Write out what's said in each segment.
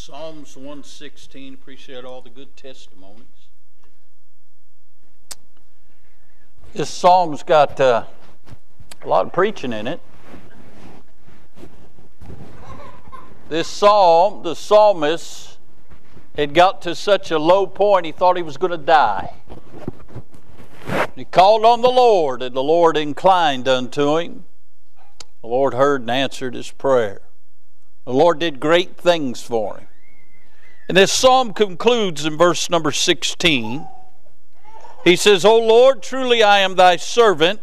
Psalms 116. Appreciate all the good testimonies. This psalm's got uh, a lot of preaching in it. This psalm, the psalmist, had got to such a low point he thought he was going to die. He called on the Lord, and the Lord inclined unto him. The Lord heard and answered his prayer. The Lord did great things for him. And this psalm concludes in verse number 16. He says, O Lord, truly I am thy servant.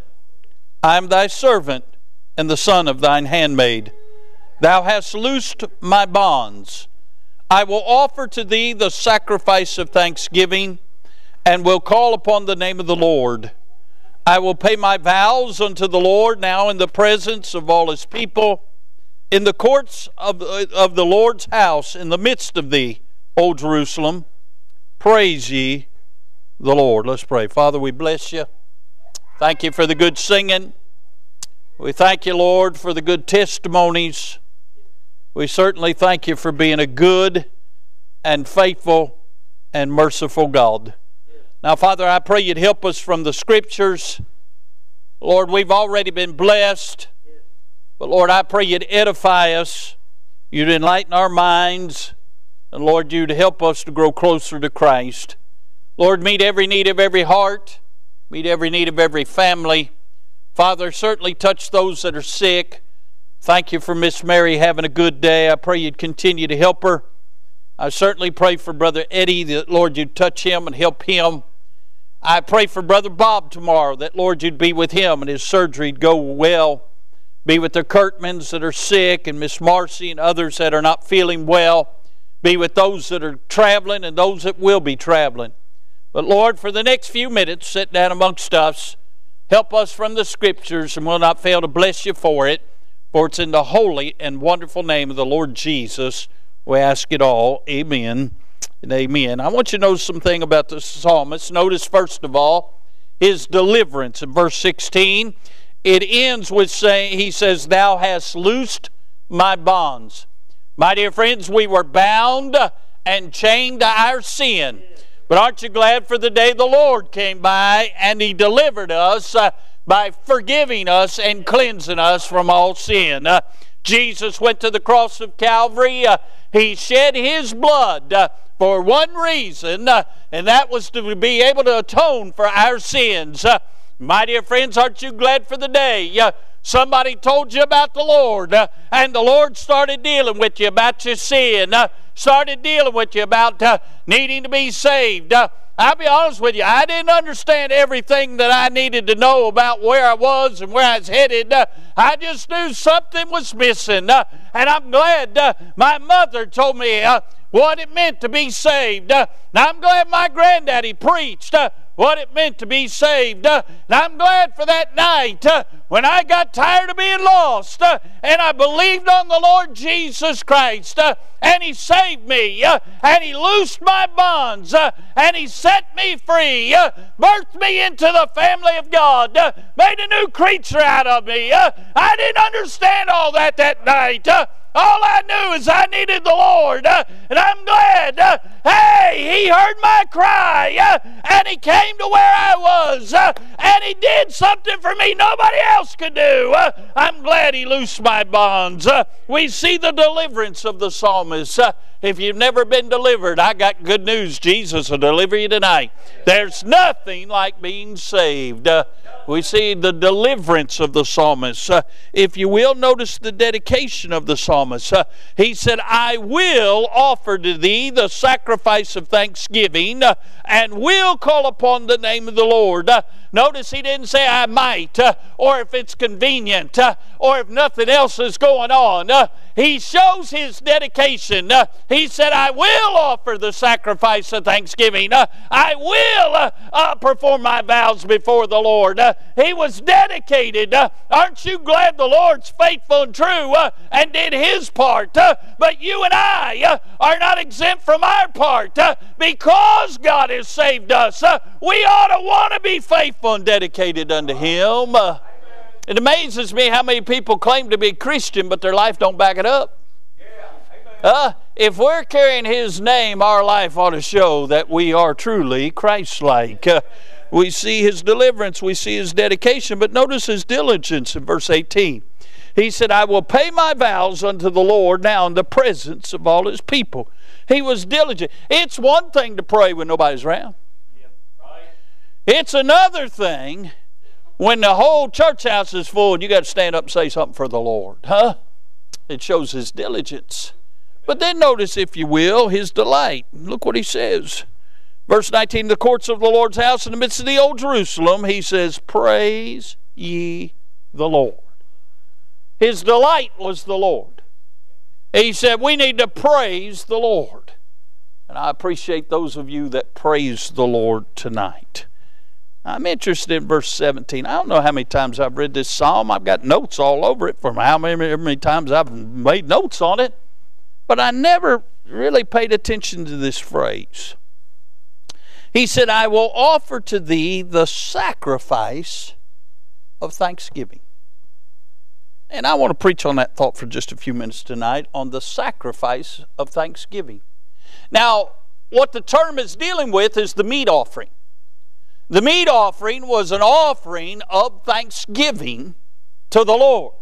I am thy servant and the son of thine handmaid. Thou hast loosed my bonds. I will offer to thee the sacrifice of thanksgiving and will call upon the name of the Lord. I will pay my vows unto the Lord now in the presence of all his people, in the courts of, of the Lord's house, in the midst of thee. O Jerusalem. Praise ye the Lord. Let's pray. Father, we bless you. Thank you for the good singing. We thank you, Lord, for the good testimonies. We certainly thank you for being a good and faithful and merciful God. Now, Father, I pray you'd help us from the Scriptures. Lord, we've already been blessed, but Lord, I pray you'd edify us, you'd enlighten our minds, and Lord, you to help us to grow closer to Christ. Lord, meet every need of every heart, meet every need of every family. Father, certainly touch those that are sick. Thank you for Miss Mary having a good day. I pray you'd continue to help her. I certainly pray for Brother Eddie that, Lord, you'd touch him and help him. I pray for Brother Bob tomorrow that, Lord, you'd be with him and his surgery'd go well. Be with the Kurtmans that are sick and Miss Marcy and others that are not feeling well. Be with those that are traveling and those that will be traveling. But Lord, for the next few minutes, sit down amongst us. Help us from the Scriptures, and we'll not fail to bless you for it. For it's in the holy and wonderful name of the Lord Jesus we ask it all. Amen and amen. I want you to know something about the psalmist. Notice, first of all, his deliverance in verse 16. It ends with saying, He says, Thou hast loosed my bonds. My dear friends, we were bound and chained to our sin. But aren't you glad for the day the Lord came by and He delivered us uh, by forgiving us and cleansing us from all sin? Uh, Jesus went to the cross of Calvary. Uh, he shed His blood uh, for one reason, uh, and that was to be able to atone for our sins. Uh, my dear friends, aren't you glad for the day? Somebody told you about the Lord, uh, and the Lord started dealing with you about your sin, uh, started dealing with you about uh, needing to be saved. Uh, I'll be honest with you, I didn't understand everything that I needed to know about where I was and where I was headed. Uh, I just knew something was missing, uh, and I'm glad my mother told me what it meant to be saved. now, I'm glad my granddaddy preached what it meant to be saved. Uh, and I'm glad for that night uh, when I got tired of being lost uh, and I believed on the Lord Jesus Christ uh, and He saved me uh, and He loosed my bonds uh, and He set me free, birthed me into the family of God, made a new creature out of me. I didn't understand all that that night. All I knew is I needed the Lord, uh, and I'm glad. Uh, hey, He heard my cry, uh, and He came to where I was, uh, and He did something for me nobody else could do. Uh, I'm glad He loosed my bonds. Uh, we see the deliverance of the psalmist. If you've never been delivered, I got good news. Jesus will deliver you tonight. There's nothing like being saved. Uh, we see the deliverance of the psalmist. Uh, if you will, notice the dedication of the psalmist. Uh, he said, I will offer to thee the sacrifice of thanksgiving uh, and will call upon the name of the Lord. Uh, notice he didn't say, I might, uh, or if it's convenient, or if nothing else is going on. he shows his dedication. Said, I will offer the sacrifice of thanksgiving. Uh, I will uh, uh, perform my vows before the Lord. Uh, he was dedicated. Uh, aren't you glad the Lord's faithful and true uh, and did his part? but you and I are not exempt from our part because God has saved us. we ought to want to be faithful and dedicated unto Him. it amazes me how many people claim to be Christian, but their life don't back it up. Uh, if we're carrying His name, our life ought to show that we are truly Christ like. Uh, we see His deliverance, we see His dedication, but notice His diligence in verse 18. He said, I will pay my vows unto the Lord now in the presence of all His people. He was diligent. It's one thing to pray when nobody's around. It's another thing when the whole church house is full and you got to stand up and say something for the Lord. Huh? It shows his diligence. But then notice, if you will, his delight. Look what he says. Verse 19 The courts of the Lord's house in the midst of the old Jerusalem, he says, Praise ye the Lord. His delight was the Lord. He said, We need to praise the Lord. And I appreciate those of you that praise the Lord tonight. I'm interested in verse 17. I don't know how many times I've read this psalm. I've got notes all over it from how many, many times I've made notes on it. But I never really paid attention to this phrase. He said, I will offer to thee the sacrifice of thanksgiving. And I want to preach on that thought for just a few minutes tonight on the sacrifice of thanksgiving. Now, what the term is dealing with is the meat offering. The meat offering was an offering of thanksgiving to the Lord.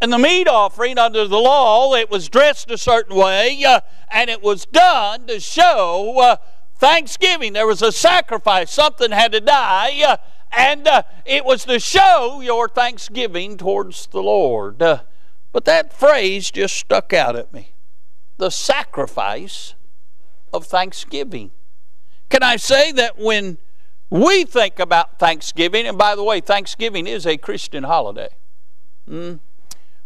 And the meat offering under the law, it was dressed a certain way, uh, and it was done to show uh, thanksgiving. There was a sacrifice, something had to die, uh, and uh, it was to show your thanksgiving towards the Lord. Uh, but that phrase just stuck out at me the sacrifice of thanksgiving. Can I say that when we think about Thanksgiving, and by the way, Thanksgiving is a Christian holiday. Mm.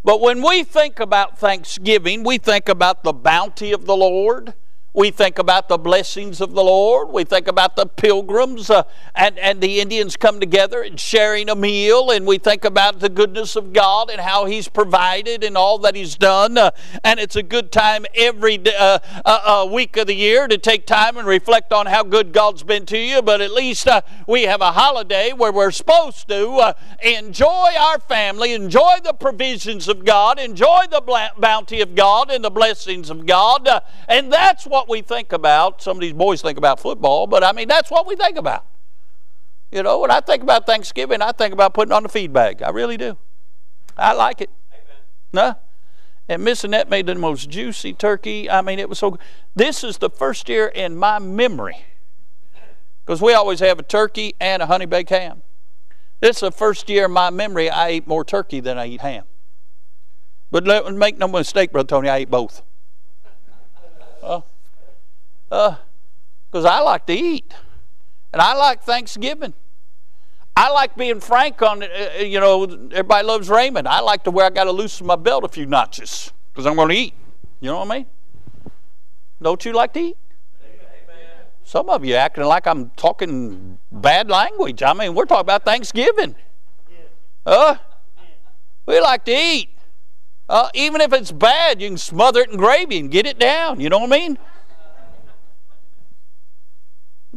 But when we think about Thanksgiving, we think about the bounty of the Lord. We think about the blessings of the Lord. We think about the pilgrims uh, and, and the Indians come together and sharing a meal. And we think about the goodness of God and how He's provided and all that He's done. Uh, and it's a good time every uh, uh, week of the year to take time and reflect on how good God's been to you. But at least uh, we have a holiday where we're supposed to uh, enjoy our family, enjoy the provisions of God, enjoy the bounty of God and the blessings of God. and that's what what we think about. Some of these boys think about football, but I mean, that's what we think about. You know, when I think about Thanksgiving, I think about putting on the feed bag. I really do. I like it. No? And Miss Annette made the most juicy turkey. I mean, it was so good. This is the first year in my memory, because we always have a turkey and a honey baked ham. This is the first year in my memory I ate more turkey than I eat ham. But let, make no mistake, Brother Tony, I ate both. Well, because uh, I like to eat, and I like Thanksgiving. I like being frank on, uh, uh, you know, everybody loves Raymond. I like to where I got to loosen my belt a few notches because I'm going to eat. You know what I mean? Don't you like to eat? Amen. Some of you acting like I'm talking bad language. I mean, we're talking about Thanksgiving. Uh, we like to eat. Uh, even if it's bad, you can smother it in gravy and get it down. You know what I mean?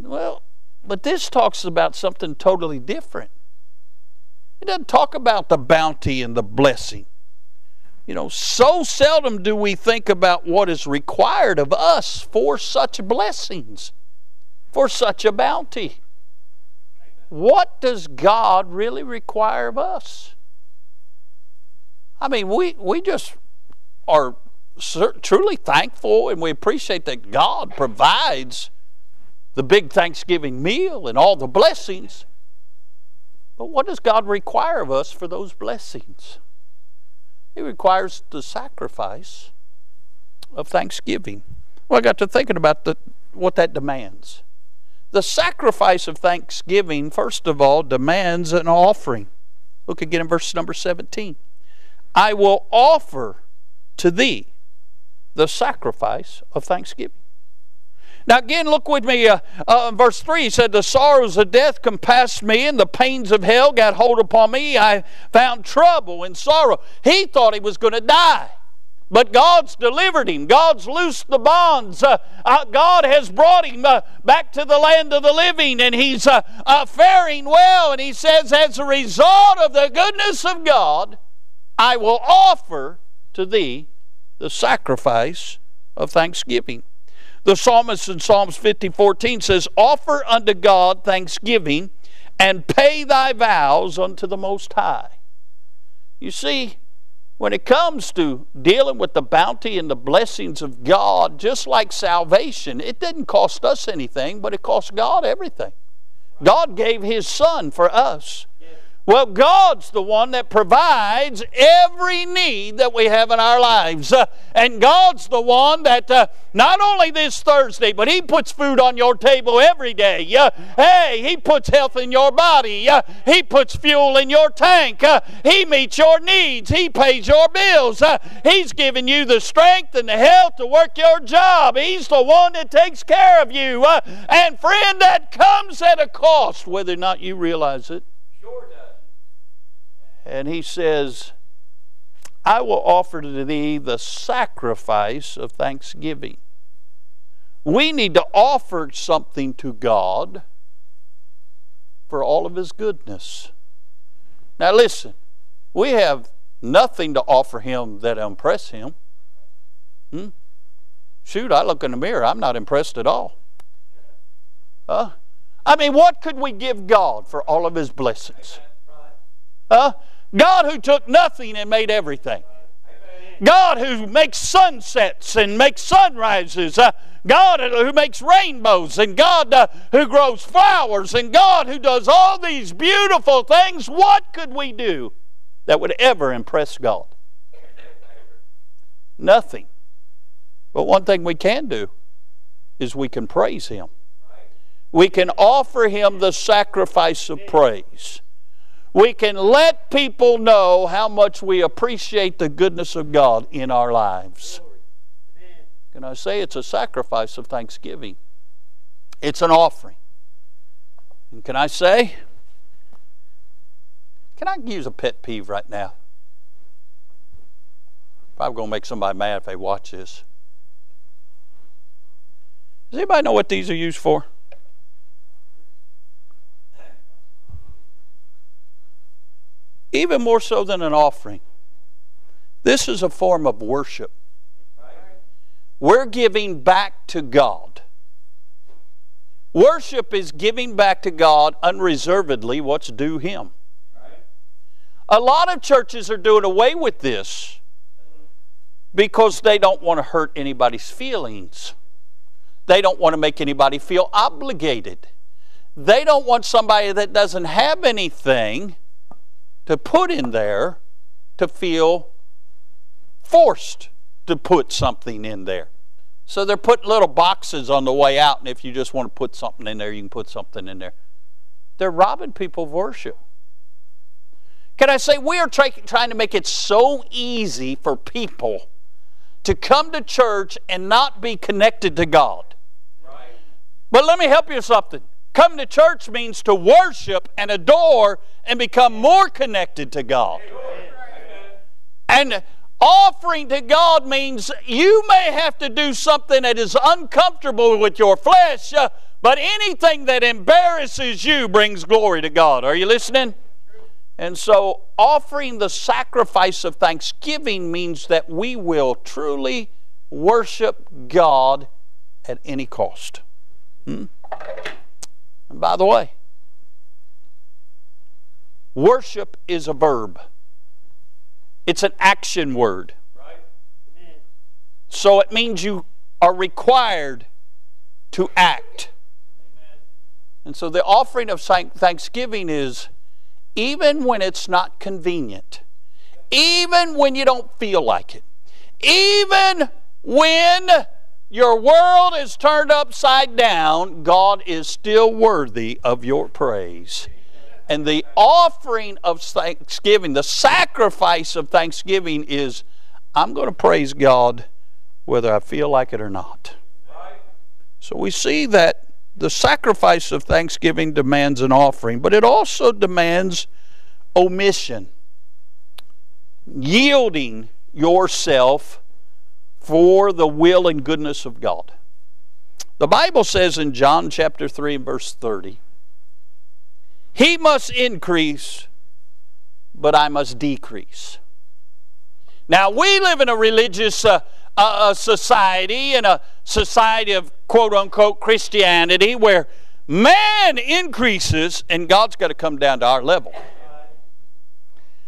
Well, but this talks about something totally different. It doesn't talk about the bounty and the blessing. You know, so seldom do we think about what is required of us for such blessings, for such a bounty. What does God really require of us? I mean, we, we just are truly thankful and we appreciate that God provides the big Thanksgiving meal and all the blessings. But what does God require of us for those blessings? He requires the sacrifice of thanksgiving. Well, I got to thinking about the, what that demands. The sacrifice of thanksgiving, first of all, demands an offering. Look again in verse number 17. I will offer to thee the sacrifice of thanksgiving. Now, again, look with me. Uh, uh, verse 3 he said, The sorrows of death compassed me, and the pains of hell got hold upon me. I found trouble and sorrow. He thought he was going to die. But God's delivered him. God's loosed the bonds. Uh, uh, God has brought him uh, back to the land of the living, and he's uh, faring well. And he says, As a result of the goodness of God, I will offer to thee the sacrifice of thanksgiving. The psalmist in Psalms 50 14 says, Offer unto God thanksgiving and pay thy vows unto the Most High. You see, when it comes to dealing with the bounty and the blessings of God, just like salvation, it didn't cost us anything, but it cost God everything. God gave His Son for us. Well, God's the one that provides every need that we have in our lives. Uh, and God's the one that uh, not only this Thursday, but He puts food on your table every day. Uh, hey, He puts health in your body. Uh, he puts fuel in your tank. Uh, he meets your needs. He pays your bills. Uh, he's given you the strength and the health to work your job. He's the one that takes care of you. and friend, that comes at a cost, whether or not you realize it. And he says, I will offer to thee the sacrifice of thanksgiving. We need to offer something to God for all of his goodness. Now, listen, we have nothing to offer him that impress him. Hmm? Shoot, I look in the mirror, I'm not impressed at all. Huh? I mean, what could we give God for all of his blessings? Huh? God who took nothing and made everything. God who makes sunsets and makes sunrises. Uh, God who makes rainbows and God uh, who grows flowers and God who does all these beautiful things. What could we do that would ever impress God? Nothing. But one thing we can do is we can praise Him. We can offer Him the sacrifice of praise we can let people know how much we appreciate the goodness of God in our lives. Can I say it's a sacrifice of thanksgiving? It's an offering. And can I say, can I use a pet peeve right now? Probably going to make somebody mad if they watch this. Does anybody know what these are used for? Even more so than an offering. This is a form of worship. We're giving back to God. Worship is giving back to God unreservedly what's due Him. A lot of churches are doing away with this because they don't want to hurt anybody's feelings. They don't want to make anybody feel obligated. They don't want somebody that doesn't have anything to put in there to feel forced to put something in there. So they're putting little boxes on the way out, and if you just want to put something in there, you can put something in there. They're robbing people of worship. Can I say, we are try, trying to make it so easy for people to come to church and not be connected to God. Right. But let me help you with something. Come to church means to worship and adore and become more connected to God. And offering to God means you may have to do something that is uncomfortable with your flesh, uh, but anything that embarrasses you brings glory to God. Are you listening? And so, offering the sacrifice of thanksgiving means that we will truly worship God at any cost. Hmm? And by the way, worship is a verb, it's an action word. So it means you are required to act. And so the offering of thanksgiving is even when it's not convenient, even when you don't feel like it, even when your world is turned upside down, God is still worthy of your praise. And the offering of thanksgiving, the sacrifice of thanksgiving is I'm going to praise God whether I feel like it or not. So we see that the sacrifice of thanksgiving demands an offering, but it also demands omission, yielding yourself for the will and goodness of God. The Bible says in John chapter 3 and verse 30, He must increase, but I must decrease. Now, we live in a religious uh, uh, society, in a society of quote unquote Christianity, where man increases and God's got to come down to our level.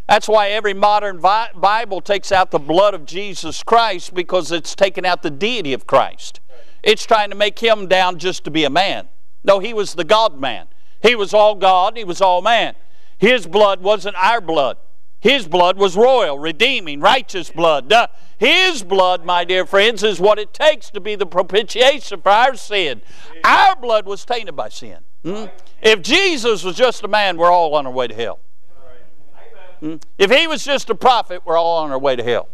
That's why every modern Bible takes out the blood of Jesus Christ because it's taken out the deity of Christ. It's trying to make him down just to be a man. No, he was the God man. He was all God, he was all man. His blood wasn't our blood. His blood was royal, redeeming, righteous blood. Uh, his blood, my dear friends, is what it takes to be the propitiation for our sin. Our blood was tainted by sin. Hmm? If Jesus was just a man, we're all on our way to hell. Hmm? If he was just a prophet, we're all on our way to hell.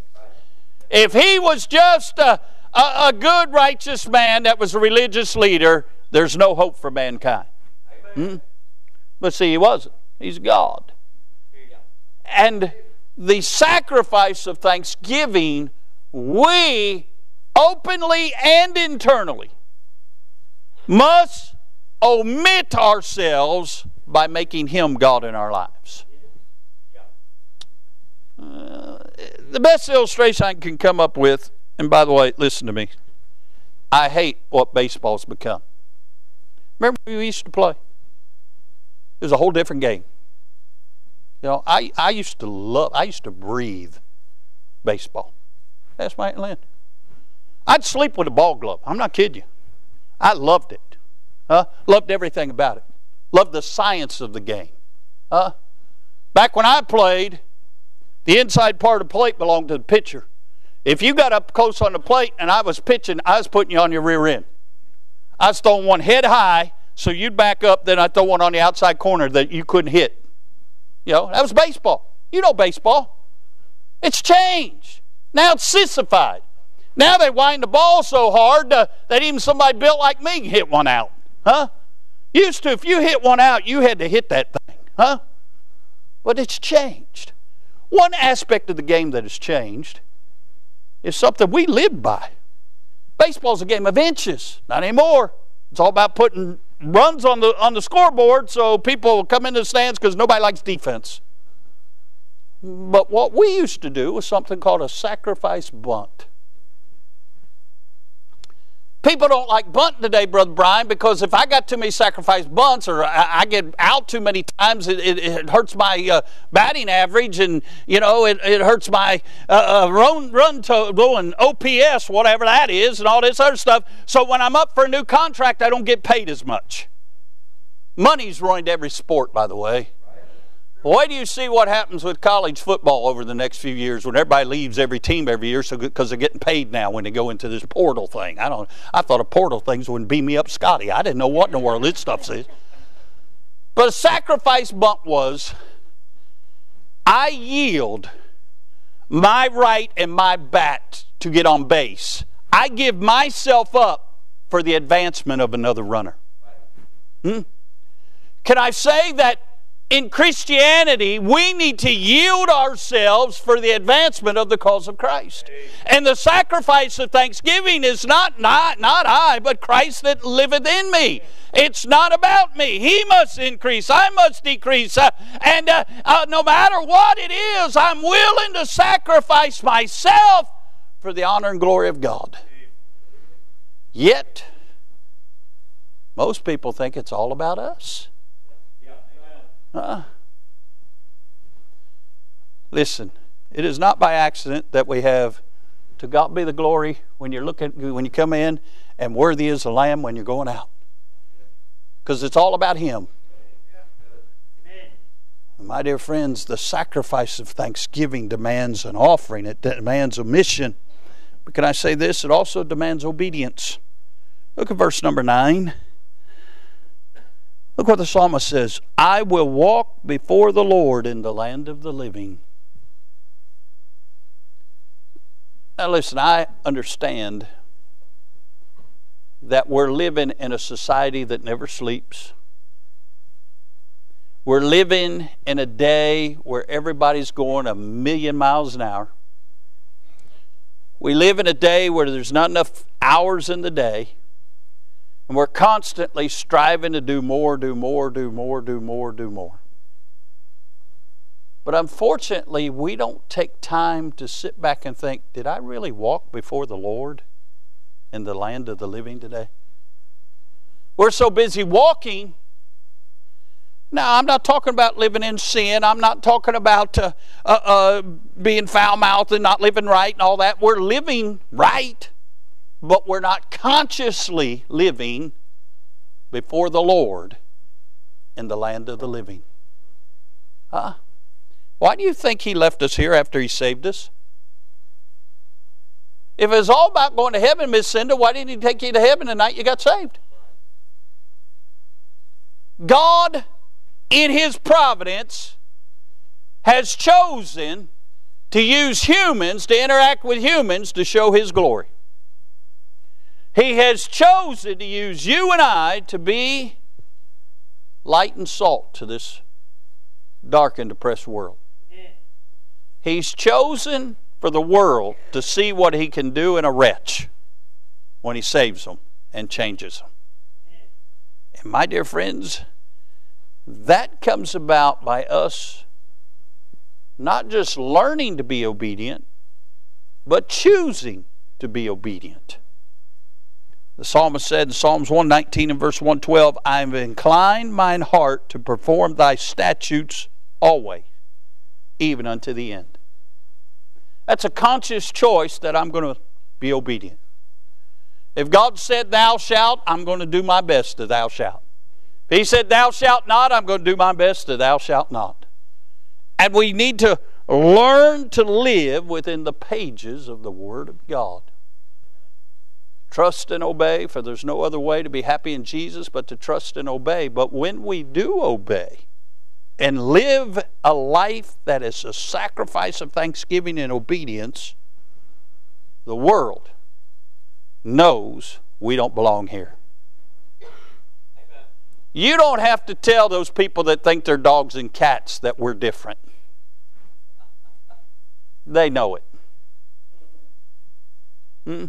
If he was just a, a, a good, righteous man that was a religious leader, there's no hope for mankind. Hmm? But see, he wasn't. He's God. And the sacrifice of thanksgiving, we openly and internally must omit ourselves by making Him God in our lives. Uh, the best illustration I can come up with, and by the way, listen to me, I hate what baseball's become. Remember when we used to play? It was a whole different game. You know, I, I used to love, I used to breathe baseball. That's my land. I'd sleep with a ball glove. I'm not kidding you. I loved it. Huh? Loved everything about it. Loved the science of the game. Huh? Back when I played, the inside part of the plate belonged to the pitcher. If you got up close on the plate and I was pitching, I was putting you on your rear end. I was throwing one head high, so you'd back up, then I'd throw one on the outside corner that you couldn't hit. You know, that was baseball. You know baseball. It's changed. Now it's sissified. Now they wind the ball so hard uh, that even somebody built like me can hit one out. Huh? Used to, if you hit one out, you had to hit that thing. Huh? But it's changed. One aspect of the game that has changed is something we live by. Baseball's a game of inches, not anymore. It's all about putting runs on the on the scoreboard so people come into the stands because nobody likes defense. But what we used to do was something called a sacrifice bunt. People don't like bunting today, Brother Brian, because if I got too many sacrifice bunts or I, get out too many times, it, it, it hurts my uh, batting average and, you know, it, it hurts my uh, uh, run, run total and OPS, whatever that is, and all this other stuff. So when I'm up for a new contract, I don't get paid as much. Money's ruined every sport, by the way. Why do you see what happens with college football over the next few years when everybody leaves every team every year so because they're getting paid now when they go into this portal thing? I don't. I thought a portal things wouldn't beam me up, Scotty. I didn't know what in the world this stuff is. But a sacrifice bunt was, I yield my right and my bat to get on base. I give myself up for the advancement of another runner. Hmm? Can I say that in Christianity, we need to yield ourselves for the advancement of the cause of Christ. And the sacrifice of thanksgiving is not, not, not I, but Christ that liveth in me. It's not about me. He must increase. I must decrease. Uh, and uh, uh, no matter what it is, I'm willing to sacrifice myself for the honor and glory of God. Yet, most people think it's all about us. Uh-uh. Listen, it is not by accident that we have to God be the glory when you're looking when you come in and worthy is the lamb when you're going out. Because it's all about him. My dear friends, the sacrifice of thanksgiving demands an offering. It demands a mission. But can I say this? It also demands obedience. Look at verse number 9. Look what the psalmist says I will walk before the Lord in the land of the living. Now, listen, I understand that we're living in a society that never sleeps. We're living in a day where everybody's going a million miles an hour. We live in a day where there's not enough hours in the day. And we're constantly striving to do more, do more, do more, do more, do more. But unfortunately, we don't take time to sit back and think, did I really walk before the Lord in the land of the living today? We're so busy walking. Now, I'm not talking about living in sin. I'm not talking about uh, uh, uh, being foul mouthed and not living right and all that. We're living right, but we're not consciously living before the Lord in the land of the living. Huh? Why do you think He left us here after He saved us? If it was all about going to heaven, Miss Cinda, why didn't He take you to heaven the night you got saved? God, in His providence, has chosen to use humans, to interact with humans, to show His glory. He has chosen to use you and I to be light and salt to this dark and depressed world. He's chosen for the world to see what he can do in a wretch when he saves them and changes them. And my dear friends, that comes about by us not just learning to be obedient, but choosing to be obedient. The psalmist said in Psalms 119 and verse 112, I have inclined mine heart to perform thy statutes always, even unto the end. That's a conscious choice that I'm going to be obedient. If God said, Thou shalt, I'm going to do my best to thou shalt. If He said, Thou shalt not, I'm going to do my best to thou shalt not. And we need to learn to live within the pages of the Word of God. Trust and obey, for there's no other way to be happy in Jesus but to trust and obey. But when we do obey and live a life that is a sacrifice of thanksgiving and obedience, the world knows we don't belong here. You don't have to tell those people that think they're dogs and cats that we're different. They know it. Hmm?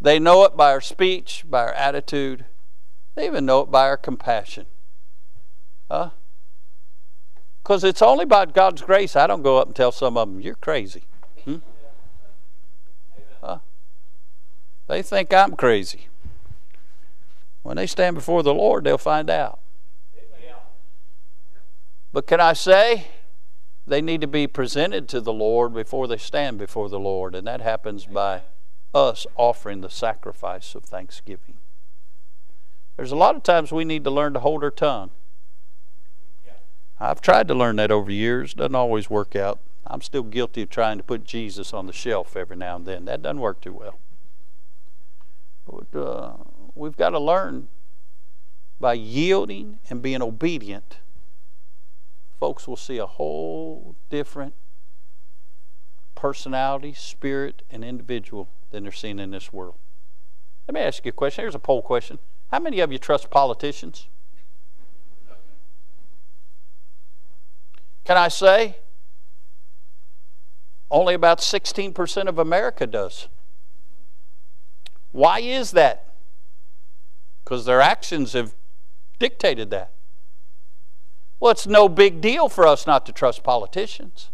They know it by our speech, by our attitude. They even know it by our compassion. Huh? Because it's only by God's grace I don't go up and tell some of them, you're crazy. Hmm? Huh? They think I'm crazy. When they stand before the Lord, they'll find out. But can I say, they need to be presented to the Lord before they stand before the Lord, and that happens by us offering the sacrifice of thanksgiving. There's a lot of times we need to learn to hold our tongue. I've tried to learn that over years. Doesn't always work out. I'm still guilty of trying to put Jesus on the shelf every now and then. That doesn't work too well. But uh, we've got to learn by yielding and being obedient. Folks will see a whole different personality, spirit, and individual than they're seeing in this world. Let me ask you a question. Here's a poll question. How many of you trust politicians? Can I say? Only about 16% of America does. Why is that? Because their actions have dictated that. Well, it's no big deal for us not to trust politicians.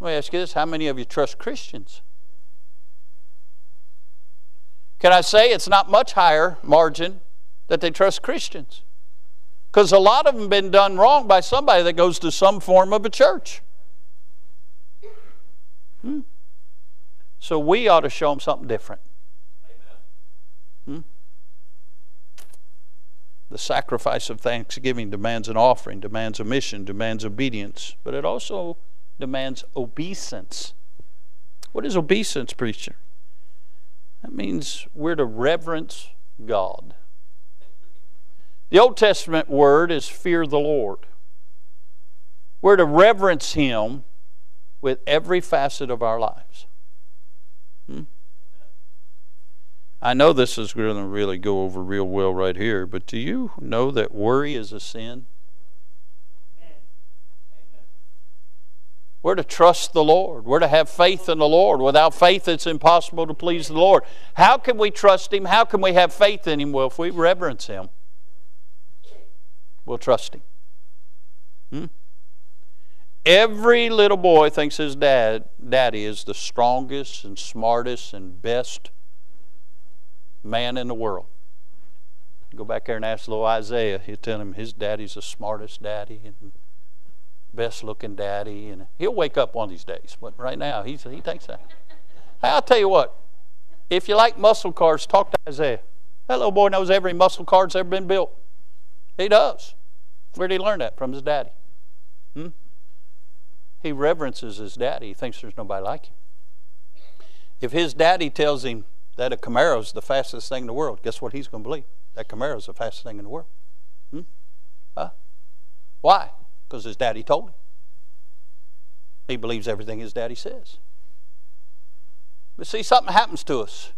Let me ask you this how many of you trust Christians? Can I say it's not much higher margin that they trust Christians? Because a lot of them have been done wrong by somebody that goes to some form of a church. Hmm. So we ought to show them something different. Hmm? The sacrifice of thanksgiving demands an offering, demands a mission, demands obedience, but it also demands obeisance. What is obeisance, preacher? That means we're to reverence God. The Old Testament word is fear the Lord. We're to reverence Him with every facet of our lives. Hmm? I know this is going to really go over real well right here, but do you know that worry is a sin? We're to trust the Lord. We're to have faith in the Lord. Without faith, it's impossible to please the Lord. How can we trust Him? How can we have faith in Him? Well, if we reverence Him, we'll trust Him. Hmm? Every little boy thinks his dad, daddy is the strongest and smartest and best man in the world. Go back there and ask little Isaiah. He'll tell him his daddy's the smartest daddy and best looking daddy. And he'll wake up one of these days. But right now, he's, he thinks that. I'll tell you what. If you like muscle cars, talk to Isaiah. That little boy knows every muscle car that's ever been built. He does. Where did he learn that? From his daddy. Hmm? He reverences his daddy. He thinks there's nobody like him. If his daddy tells him that a Camaro's the fastest thing in the world, guess what he's going to believe? That Camaro's the fastest thing in the world. Hmm? Huh? Why? Because his daddy told him. He believes everything his daddy says. But see, something happens to us.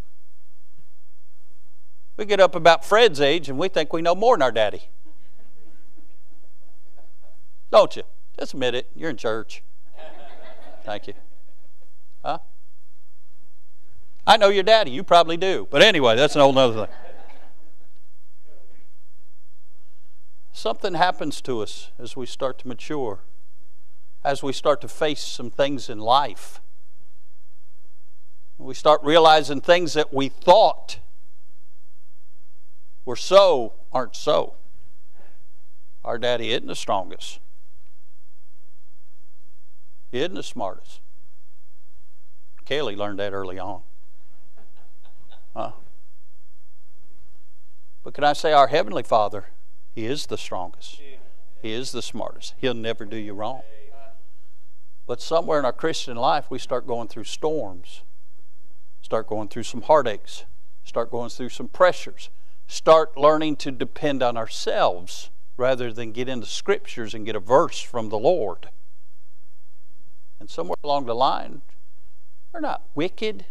We get up about Fred's age and we think we know more than our daddy. Don't you? Just admit it. You're in church. Thank you. Huh? I know your daddy. You probably do. But anyway, that's an whole other thing. Something happens to us as we start to mature, as we start to face some things in life. We start realizing things that we thought were so aren't so. Our daddy isn't the strongest. He isn't the smartest. Kelly learned that early on. Huh? But can I say, our Heavenly Father, He is the strongest. He is the smartest. He'll never do you wrong. But somewhere in our Christian life, we start going through storms, start going through some heartaches, start going through some pressures, start learning to depend on ourselves rather than get into scriptures and get a verse from the Lord. And somewhere along the line, we're not wicked.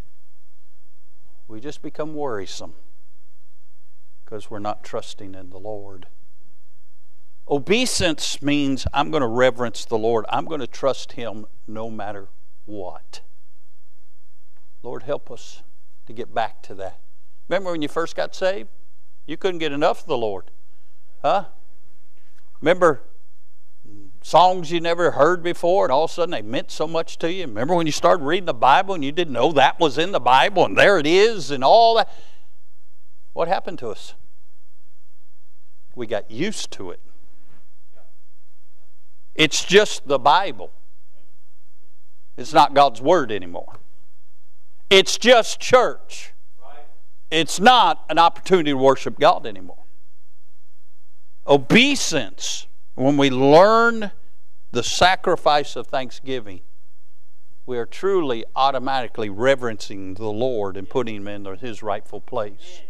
We just become worrisome because we're not trusting in the Lord. Obeisance means I'm going to reverence the Lord. I'm going to trust Him no matter what. Lord, help us to get back to that. Remember when you first got saved? You couldn't get enough of the Lord. Huh? Remember songs you never heard before, and all of a sudden they meant so much to you. Remember when you started reading the Bible and you didn't know that was in the Bible, and there it is, and all that? What happened to us? We got used to it. It's just the Bible. It's not God's Word anymore. It's just church. It's not an opportunity to worship God anymore. Obeisance when we learn the sacrifice of thanksgiving, we are truly automatically reverencing the Lord and putting Him in His rightful place.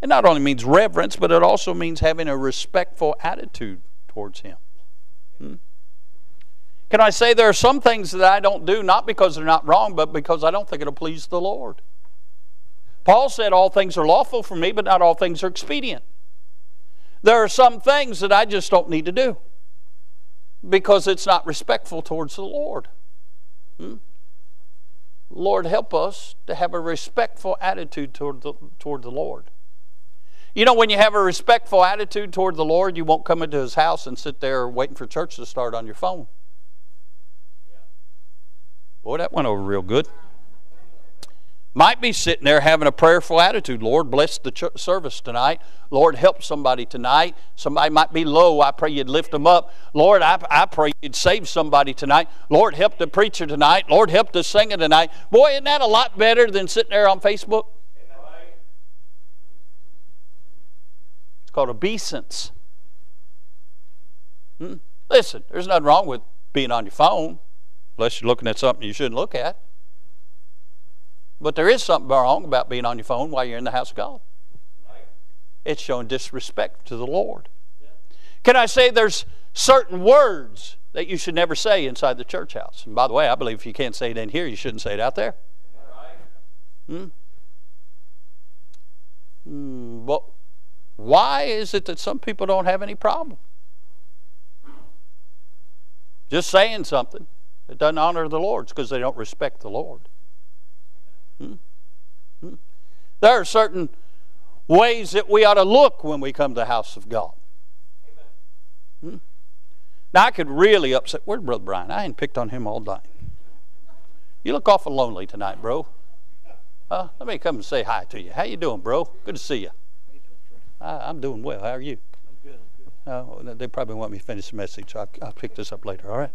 It not only means reverence, but it also means having a respectful attitude towards Him. Hmm? Can I say there are some things that I don't do not because they're not wrong, but because I don't think it'll please the Lord? Paul said, All things are lawful for me, but not all things are expedient. There are some things that I just don't need to do because it's not respectful towards the Lord. Hmm? Lord, help us to have a respectful attitude toward the, toward the Lord. You know, when you have a respectful attitude toward the Lord, you won't come into His house and sit there waiting for church to start on your phone. Boy, that went over real good might be sitting there having a prayerful attitude. Lord, bless the ch- service tonight. Lord, help somebody tonight. Somebody might be low. I pray you'd lift them up. Lord, I, I pray you'd save somebody tonight. Lord, help the preacher tonight. Lord, help the singer tonight. Boy, isn't that a lot better than sitting there on Facebook? It's called obeisance. Hmm? Listen, there's nothing wrong with being on your phone, unless you're looking at something you shouldn't look at. But there is something wrong about being on your phone while you're in the house of God. It's showing disrespect to the Lord. Can I say there's certain words that you should never say inside the church house? And by the way, I believe if you can't say it in here, you shouldn't say it out there. Hmm? Hmm, but why is it that some people don't have any problem? Just saying something that doesn't honor the Lord because they don't respect the Lord. Hmm? Hmm? There are certain ways that we ought to look when we come to the house of God. Hmm? Now, I could really upset. Where's Brother Brian? I ain't picked on him all night. You look awful lonely tonight, bro. Uh, let me come and say hi to you. How you doing, bro? Good to see you. I, am doing well. How are you? I'm good. I'm good. Uh, they probably want me to finish the message, so I'll, I'll pick this up later. All right?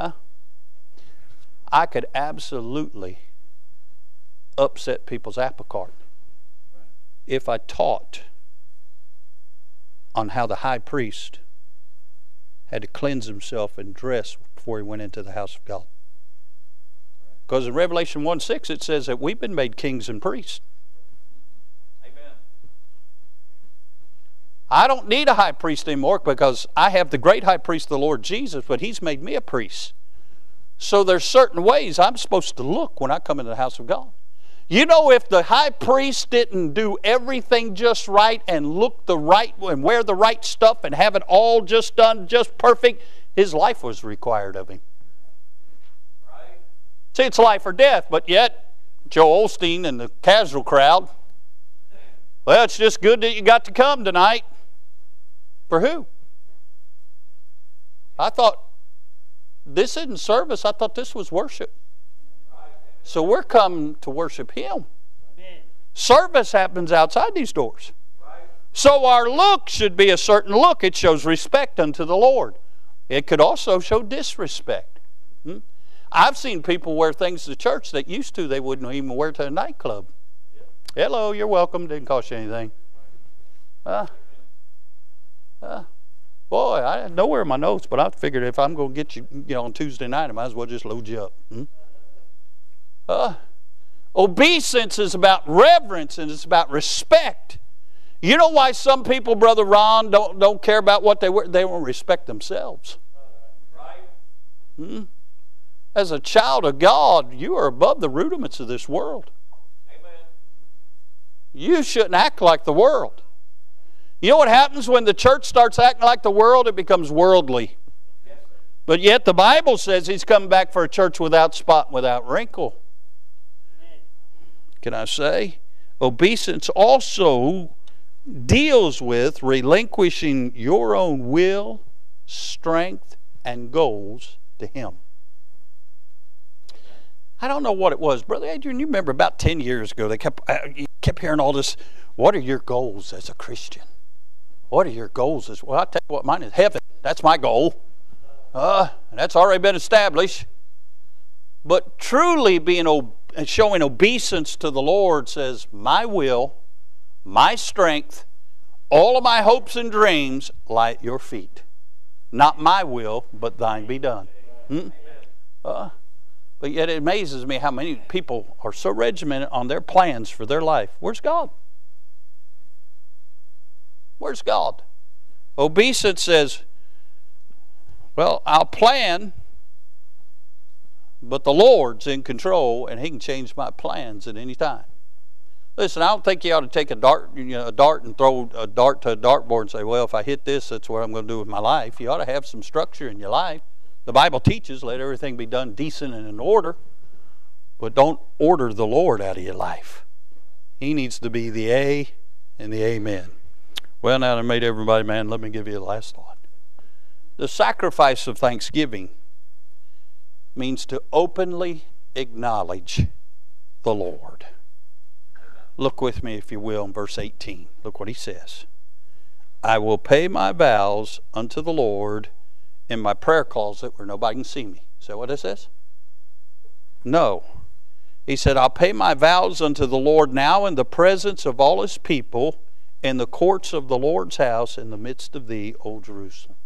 Huh? I could absolutely upset people's apple cart if I taught on how the high priest had to cleanse himself and dress before he went into the house of God. Because in Revelation 1 6, it says that we've been made kings and priests. Amen. I don't need a high priest anymore because I have the great high priest, the Lord Jesus, but he's made me a priest. So there's certain ways I'm supposed to look when I come into the house of God. You know, if the high priest didn't do everything just right and look the right and wear the right stuff and have it all just done just perfect, his life was required of him. Right. See, it's life or death, but yet, Joel Osteen and the casual crowd, well, it's just good that you got to come tonight. For who? I thought this isn't service, I thought this was worship. So we're coming to worship Him. Amen. Service happens outside these doors. Right. So our look should be a certain look. It shows respect unto the Lord. It could also show disrespect. Hmm? I've seen people wear things to church that used to they wouldn't even wear to a nightclub. Hello, you're welcome. Didn't cost you anything. Uh, uh, boy, I had nowhere in my notes, but I figured if I'm going to get you, you know, on Tuesday night, I might as well just load you up. Hmm? Uh, obeisance is about reverence and it's about respect. You know why some people, Brother Ron, don't, don't care about what they wear? They won't respect themselves. Hmm? As a child of God, you are above the rudiments of this world. Amen. You shouldn't act like the world. You know what happens when the church starts acting like the world? It becomes worldly. But yet the Bible says He's coming back for a church without spot without wrinkle can I say? Obeisance also deals with relinquishing your own will, strength, and goals to Him. I don't know what it was, Brother Adrian. You remember about 10 years ago, they kept, uh, kept hearing all this. What are your goals as a Christian? What are your goals? As, well, I'll tell you what, mine is heaven. That's my goal. Uh, that's already been established. But truly being and showing obeisance to the Lord says, My will, my strength, all of my hopes and dreams lie at your feet. Not my will, but thine be done. Hmm? Uh, but yet it amazes me how many people are so regimented on their plans for their life. Where's God? Where's God? Obeisance says, Well, I'll plan but the Lord's in control, and He can change my plans at any time. Listen, I don't think you ought to take a dart, you know, a dart and throw a dart to a dartboard and say, "Well, if I hit this, that's what I'm going to do with my life." You ought to have some structure in your life. The Bible teaches, "Let everything be done decent and in order," but don't order the Lord out of your life. He needs to be the A and the Amen. Well, now I made everybody man. Let me give you the last thought. The sacrifice of thanksgiving means to openly acknowledge the Lord. Look with me, if you will, in verse 18. Look what he says I will pay my vows unto the Lord in my prayer closet where nobody can see me. Is that what it says? No. He said, I'll pay my vows unto the Lord now in the presence of all his people in the courts of the Lord's house in the midst of thee, O Jerusalem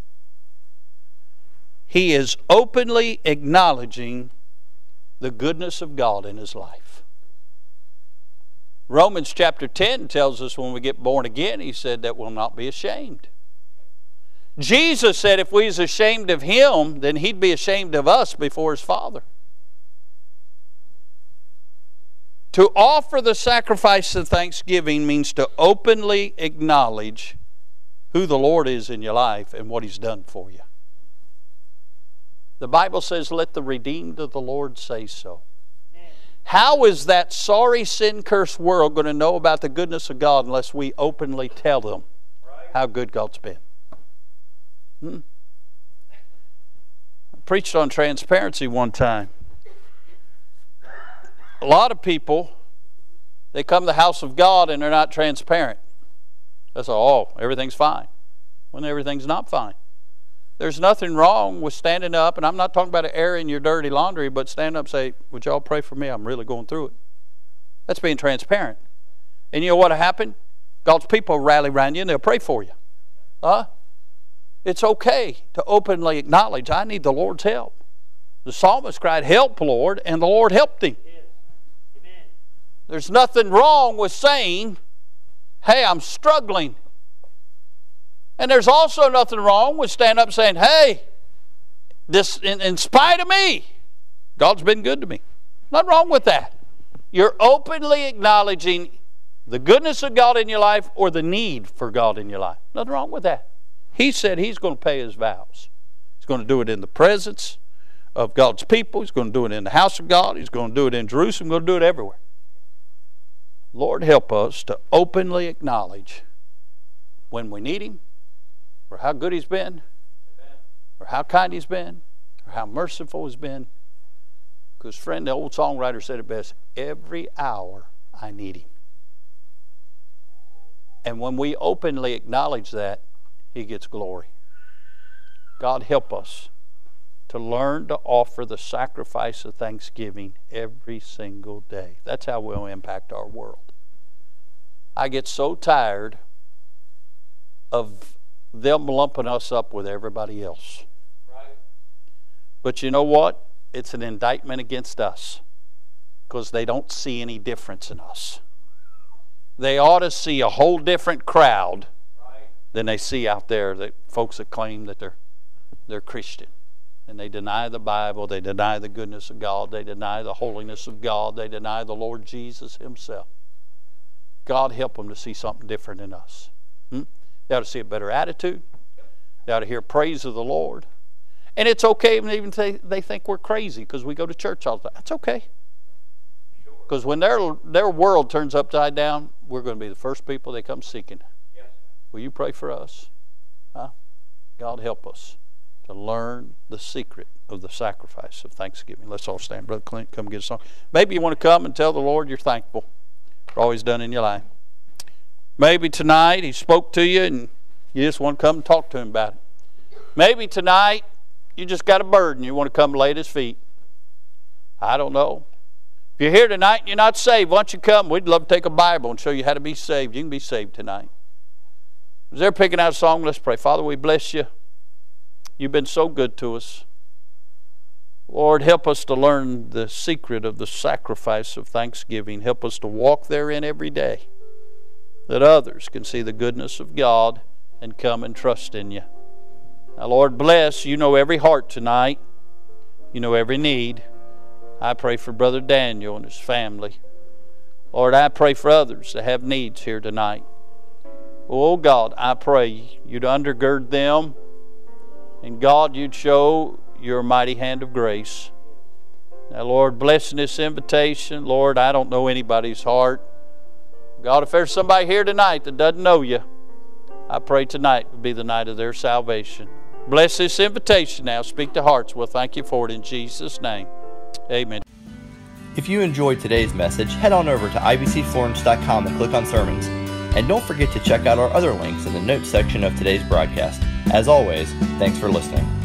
he is openly acknowledging the goodness of God in his life. Romans chapter 10 tells us when we get born again, he said that we'll not be ashamed. Jesus said if we was ashamed of him, then he'd be ashamed of us before his Father. To offer the sacrifice of thanksgiving means to openly acknowledge who the Lord is in your life and what he's done for you. The Bible says, Let the redeemed of the Lord say so. How is that sorry, sin cursed world going to know about the goodness of God unless we openly tell them how good God's been? Hmm? preached on transparency one time. A lot of people, they come to the house of God and they're not transparent. That's all, oh, everything's fine. When everything's not fine. There's nothing wrong with standing up, and I'm not talking about airing your dirty laundry, but stand up and say, Would y'all pray for me? I'm really going through it. That's being transparent. And you know what happened? God's people rally around you and they'll pray for you. Huh? It's okay to openly acknowledge, I need the Lord's help. The psalmist cried, Help, Lord, and the Lord helped him. There's nothing wrong with saying, Hey, I'm struggling. And there's also nothing wrong with standing up saying, Hey, this in, in spite of me, God's been good to me. Nothing wrong with that. You're openly acknowledging the goodness of God in your life or the need for God in your life. Nothing wrong with that. He said he's going to pay his vows. He's going to do it in the presence of God's people. He's going to do it in the house of God. He's going to do it in Jerusalem. He's going to do it everywhere. Lord, help us to openly acknowledge when we need Him, or how good He's been, or how kind He's been, or how merciful He's been. Because, friend, the old songwriter said it best every hour I need Him. And when we openly acknowledge that, He gets glory. God help us to learn to offer the sacrifice of thanksgiving every single day. That's how we'll impact our world. I get so tired of them lumping us up with everybody else. Right. But you know what? It's an indictment against us because they don't see any difference in us they ought to see a whole different crowd than they see out there that folks that claim that they're they're Christian. And they deny the Bible, they deny the goodness of God, they deny the holiness of God, they deny the Lord Jesus Himself. God help them to see something different in us. Hmm? They ought to see a better attitude. They ought to hear praise of the Lord. And it's okay even if they think we're crazy because we go to church all the time. That's okay. Because when their, their world turns upside down, we're going to be the first people they come seeking. Yes. Will you pray for us? Huh? God help us to learn the secret of the sacrifice of thanksgiving. Let's all stand. Brother Clint, come get a song. Maybe you want to come and tell the Lord you're thankful all done in your life. Maybe tonight He spoke to you and you just want to come and talk to Him about it. Maybe tonight you just got a burden you want to come lay at His feet. I don't know. If you're here tonight and you're not saved, why don't you come? We'd love to take a Bible and show you how to be saved. You can be saved tonight. As they're picking out a song, let's pray. Father, we bless you. You've been so good to us. Lord, help us to learn the secret of the sacrifice of thanksgiving. Help us to walk therein every day that others can see the goodness of God and come and trust in you. Now, Lord, bless. You know every heart tonight, you know every need. I pray for Brother Daniel and his family. Lord, I pray for others that have needs here tonight. Oh God, I pray you'd undergird them, and God, you'd show your mighty hand of grace. Now, Lord, blessing this invitation. Lord, I don't know anybody's heart. God, if there's somebody here tonight that doesn't know you, I pray tonight would be the night of their salvation. Bless this invitation now. Speak to hearts. We'll thank you for it in Jesus' name. Amen. If you enjoyed today's message, head on over to ibcflorence.com and click on sermons. And don't forget to check out our other links in the notes section of today's broadcast. As always, thanks for listening.